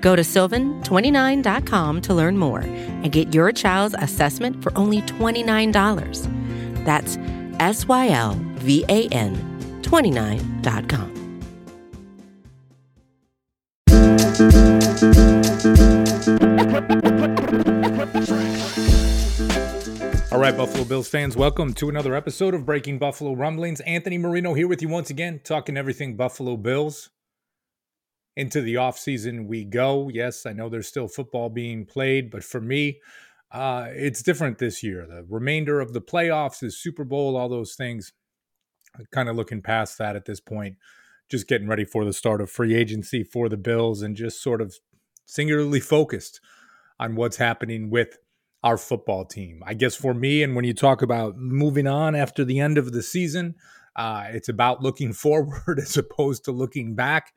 Go to sylvan29.com to learn more and get your child's assessment for only $29. That's S Y L V A N 29.com. All right, Buffalo Bills fans, welcome to another episode of Breaking Buffalo Rumblings. Anthony Marino here with you once again, talking everything Buffalo Bills. Into the offseason we go. Yes, I know there's still football being played, but for me, uh, it's different this year. The remainder of the playoffs is Super Bowl, all those things. Kind of looking past that at this point, just getting ready for the start of free agency for the Bills and just sort of singularly focused on what's happening with our football team. I guess for me, and when you talk about moving on after the end of the season, uh, it's about looking forward as opposed to looking back.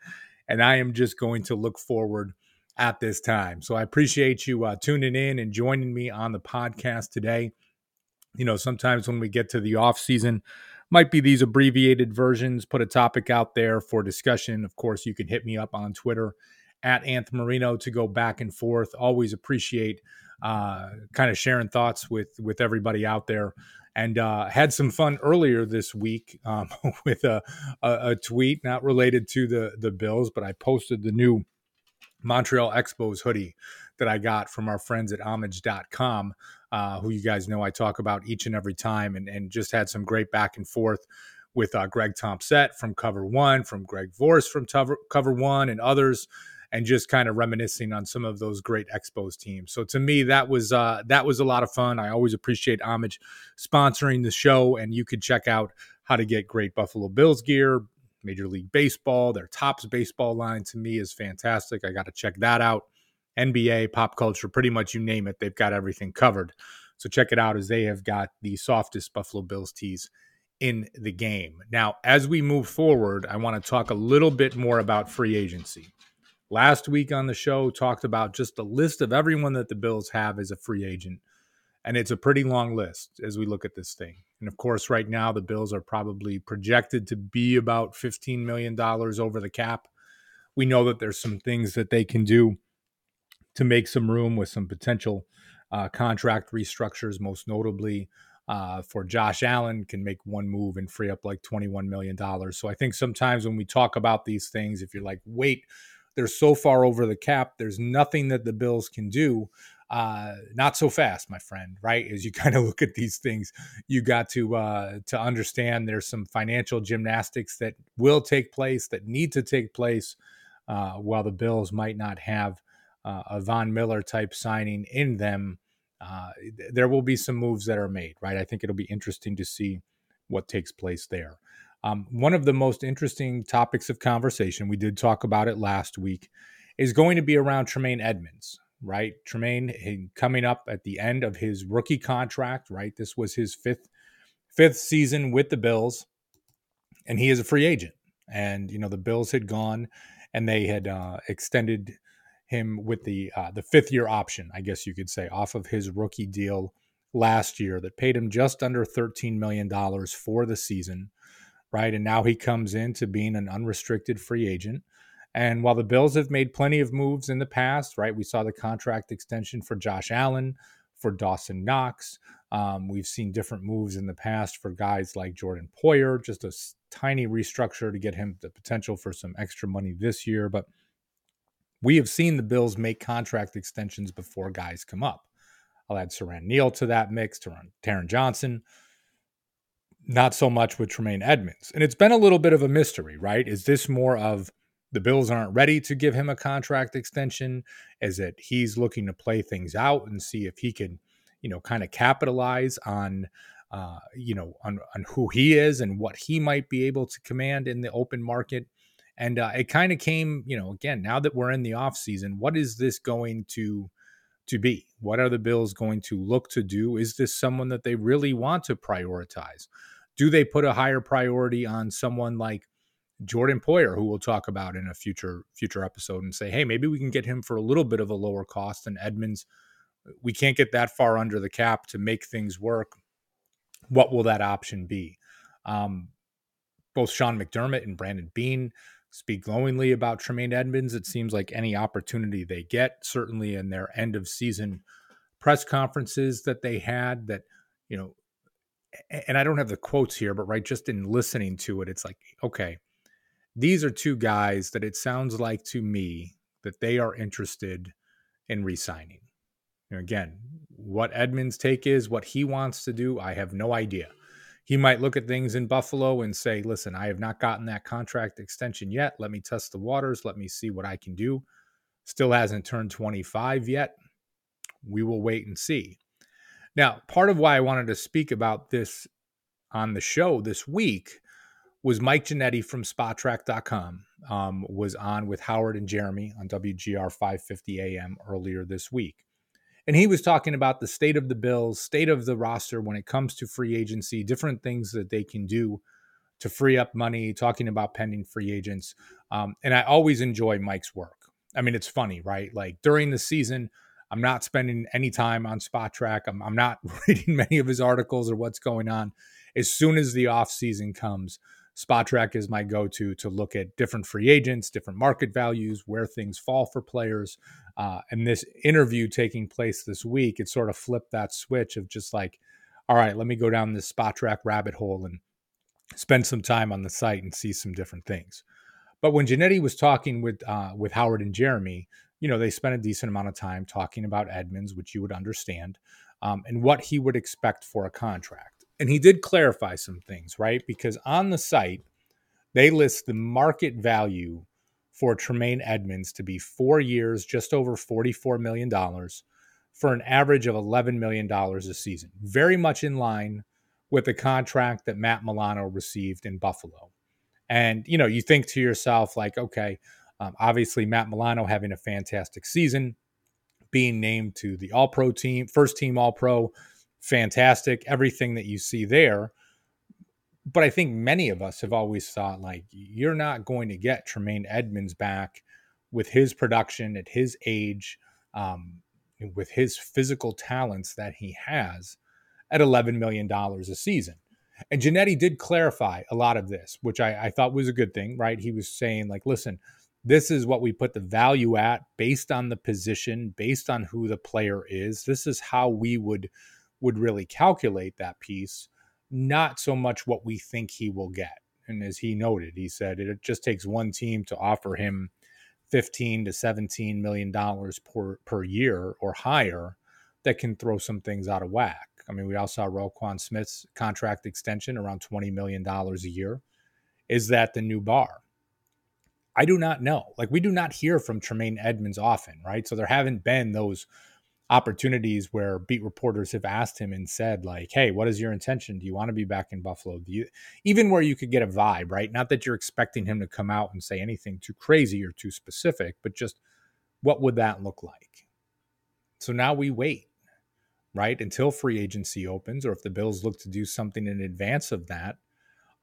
And I am just going to look forward at this time. So I appreciate you uh, tuning in and joining me on the podcast today. You know, sometimes when we get to the off season, might be these abbreviated versions. Put a topic out there for discussion. Of course, you can hit me up on Twitter at Anth Marino to go back and forth. Always appreciate uh, kind of sharing thoughts with with everybody out there. And uh, had some fun earlier this week um, with a, a, a, tweet not related to the the Bills, but I posted the new Montreal Expos hoodie that I got from our friends at homage.com, uh, who you guys know I talk about each and every time, and, and just had some great back and forth with uh, Greg Thompson from Cover One, from Greg Vorse from Cover, Cover One, and others and just kind of reminiscing on some of those great Expos teams. So to me, that was uh, that was a lot of fun. I always appreciate Homage sponsoring the show, and you could check out how to get great Buffalo Bills gear, Major League Baseball, their tops baseball line to me is fantastic. I got to check that out. NBA, pop culture, pretty much you name it, they've got everything covered. So check it out as they have got the softest Buffalo Bills tees in the game. Now, as we move forward, I want to talk a little bit more about free agency last week on the show talked about just a list of everyone that the Bills have as a free agent. And it's a pretty long list as we look at this thing. And of course, right now, the Bills are probably projected to be about $15 million over the cap. We know that there's some things that they can do to make some room with some potential uh, contract restructures, most notably uh, for Josh Allen, can make one move and free up like $21 million. So I think sometimes when we talk about these things, if you're like, wait, they're so far over the cap. There's nothing that the Bills can do. Uh, not so fast, my friend. Right? As you kind of look at these things, you got to uh, to understand there's some financial gymnastics that will take place that need to take place. Uh, while the Bills might not have uh, a Von Miller type signing in them, uh, there will be some moves that are made. Right? I think it'll be interesting to see what takes place there. Um, one of the most interesting topics of conversation, we did talk about it last week, is going to be around Tremaine Edmunds, right? Tremaine coming up at the end of his rookie contract, right? This was his fifth fifth season with the Bills, and he is a free agent. And you know the Bills had gone, and they had uh, extended him with the uh, the fifth year option, I guess you could say, off of his rookie deal last year that paid him just under thirteen million dollars for the season right? And now he comes into being an unrestricted free agent. And while the Bills have made plenty of moves in the past, right? We saw the contract extension for Josh Allen, for Dawson Knox. Um, we've seen different moves in the past for guys like Jordan Poyer, just a tiny restructure to get him the potential for some extra money this year. But we have seen the Bills make contract extensions before guys come up. I'll add Siran Neal to that mix, Taron Johnson not so much with Tremaine Edmunds. And it's been a little bit of a mystery, right? Is this more of the Bills aren't ready to give him a contract extension? Is it he's looking to play things out and see if he can, you know, kind of capitalize on, uh, you know, on, on who he is and what he might be able to command in the open market? And uh, it kind of came, you know, again, now that we're in the off season, what is this going to to be? What are the Bills going to look to do? Is this someone that they really want to prioritize? Do they put a higher priority on someone like Jordan Poyer, who we'll talk about in a future future episode, and say, hey, maybe we can get him for a little bit of a lower cost than Edmunds. We can't get that far under the cap to make things work. What will that option be? Um, both Sean McDermott and Brandon Beane speak glowingly about Tremaine Edmunds. It seems like any opportunity they get, certainly in their end of season press conferences that they had, that, you know, and I don't have the quotes here, but right, just in listening to it, it's like, okay, these are two guys that it sounds like to me that they are interested in re-signing. again, what Edmunds' take is, what he wants to do, I have no idea. He might look at things in Buffalo and say, listen, I have not gotten that contract extension yet. Let me test the waters. Let me see what I can do. Still hasn't turned 25 yet. We will wait and see. Now, part of why I wanted to speak about this on the show this week was Mike Ginnitti from Spotrac.com um, was on with Howard and Jeremy on WGR 550 AM earlier this week. And he was talking about the state of the Bills, state of the roster when it comes to free agency, different things that they can do to free up money, talking about pending free agents. Um, and I always enjoy Mike's work. I mean, it's funny, right? Like during the season, I'm not spending any time on Spotrac. I'm, I'm not reading many of his articles or what's going on. As soon as the off season comes, Spotrac is my go-to to look at different free agents, different market values, where things fall for players. Uh, and this interview taking place this week, it sort of flipped that switch of just like, all right, let me go down this Spotrac rabbit hole and spend some time on the site and see some different things. But when Ginnitti was talking with uh, with Howard and Jeremy, you know, they spent a decent amount of time talking about Edmunds, which you would understand, um, and what he would expect for a contract and he did clarify some things, right? Because on the site, they list the market value for Tremaine Edmunds to be four years, just over $44 million for an average of $11 million a season. Very much in line with the contract that Matt Milano received in Buffalo. And, you know, you think to yourself, like, okay, um, obviously Matt Milano having a fantastic season, being named to the All Pro team, first team All Pro, fantastic, everything that you see there. But I think many of us have always thought like you're not going to get Tremaine Edmunds back with his production at his age, um, with his physical talents that he has at $11 million a season. And Ginnitti did clarify a lot of this, which I, I, thought was a good thing, right? He was saying, like, listen, this is what we put the value at based on the position, based on who the player is. This is how we would would really calculate that piece, not so much what we think he will get. And as he noted, he said it just takes one team to offer him 15 to 17 million dollars per per year or higher that can throw some things out of whack. I mean, we all saw Roquan Smith's contract extension around 20 million dollars a year. Is that the new bar? I do not know. Like we do not hear from Tremaine Edmunds often, right? So there haven't been those opportunities where beat reporters have asked him and said like hey what is your intention do you want to be back in buffalo do you even where you could get a vibe right not that you're expecting him to come out and say anything too crazy or too specific but just what would that look like so now we wait right until free agency opens or if the bills look to do something in advance of that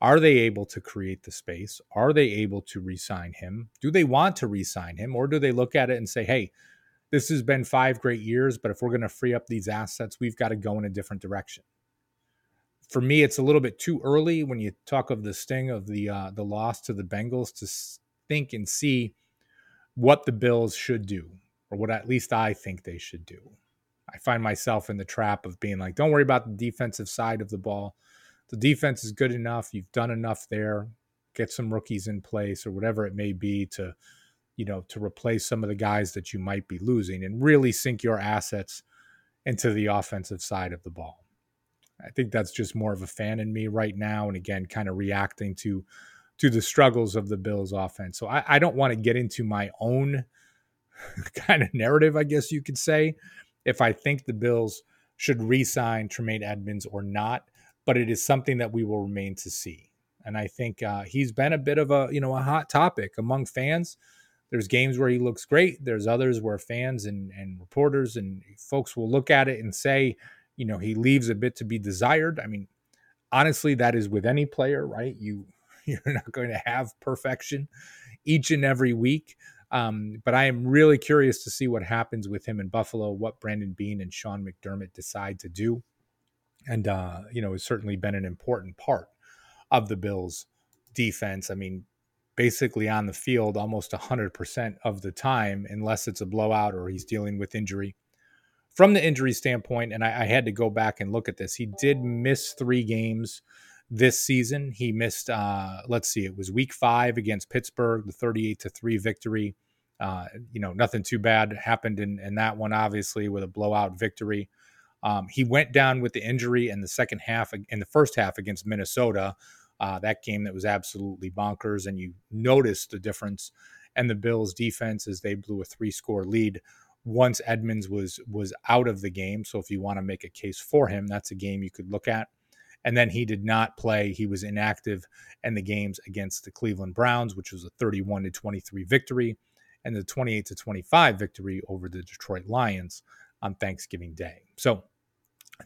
are they able to create the space are they able to re-sign him do they want to re-sign him or do they look at it and say hey this has been five great years, but if we're going to free up these assets, we've got to go in a different direction. For me, it's a little bit too early when you talk of the sting of the uh, the loss to the Bengals to think and see what the Bills should do, or what at least I think they should do. I find myself in the trap of being like, don't worry about the defensive side of the ball. The defense is good enough. You've done enough there. Get some rookies in place or whatever it may be to you know, to replace some of the guys that you might be losing and really sink your assets into the offensive side of the ball. I think that's just more of a fan in me right now. And again, kind of reacting to to the struggles of the Bills offense. So I, I don't want to get into my own kind of narrative, I guess you could say, if I think the Bills should re-sign Tremaine Edmunds or not. But it is something that we will remain to see. And I think uh, he's been a bit of a you know a hot topic among fans there's games where he looks great. There's others where fans and, and reporters and folks will look at it and say, you know, he leaves a bit to be desired. I mean, honestly, that is with any player, right? You you're not going to have perfection each and every week. Um, but I am really curious to see what happens with him in Buffalo, what Brandon Beane and Sean McDermott decide to do. And, uh, you know, has certainly been an important part of the Bills' defense. I mean, basically on the field almost 100% of the time, unless it's a blowout or he's dealing with injury. From the injury standpoint, and I, I had to go back and look at this, he did miss three games this season. He missed, uh, let's see, it was week five against Pittsburgh, the 38 to 3 victory. Uh, you know, nothing too bad happened in, in that one, obviously, with a blowout victory. Um, he went down with the injury in the second half, in the first half against Minnesota. Uh, that game that was absolutely bonkers, and you noticed the difference. And the Bills' defense as they blew a three-score lead once Edmunds was was out of the game. So if you want to make a case for him, that's a game you could look at and then he did not play. He was inactive in the games against the Cleveland Browns, which was a 31 to 23 victory, and the 28 to 25 victory over the Detroit Lions on Thanksgiving Day. So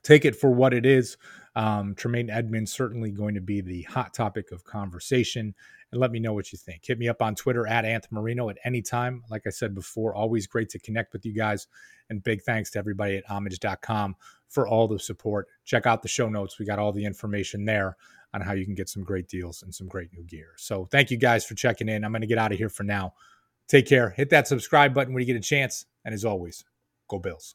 take it for what it is. Um, Tremaine Edmunds certainly going to be the hot topic of conversation. And let me know what you think. Hit me up on Twitter at Anth Marino at any time. Like I said before, always great to connect with you guys. And big thanks to everybody at homage.com for all the support. Check out the show notes. We got all the information there on how you can get some great deals and some great new gear. So thank you guys for checking in. I'm going to get out of here for now. Take care. Hit that subscribe button when you get a chance. And as always, go Bills.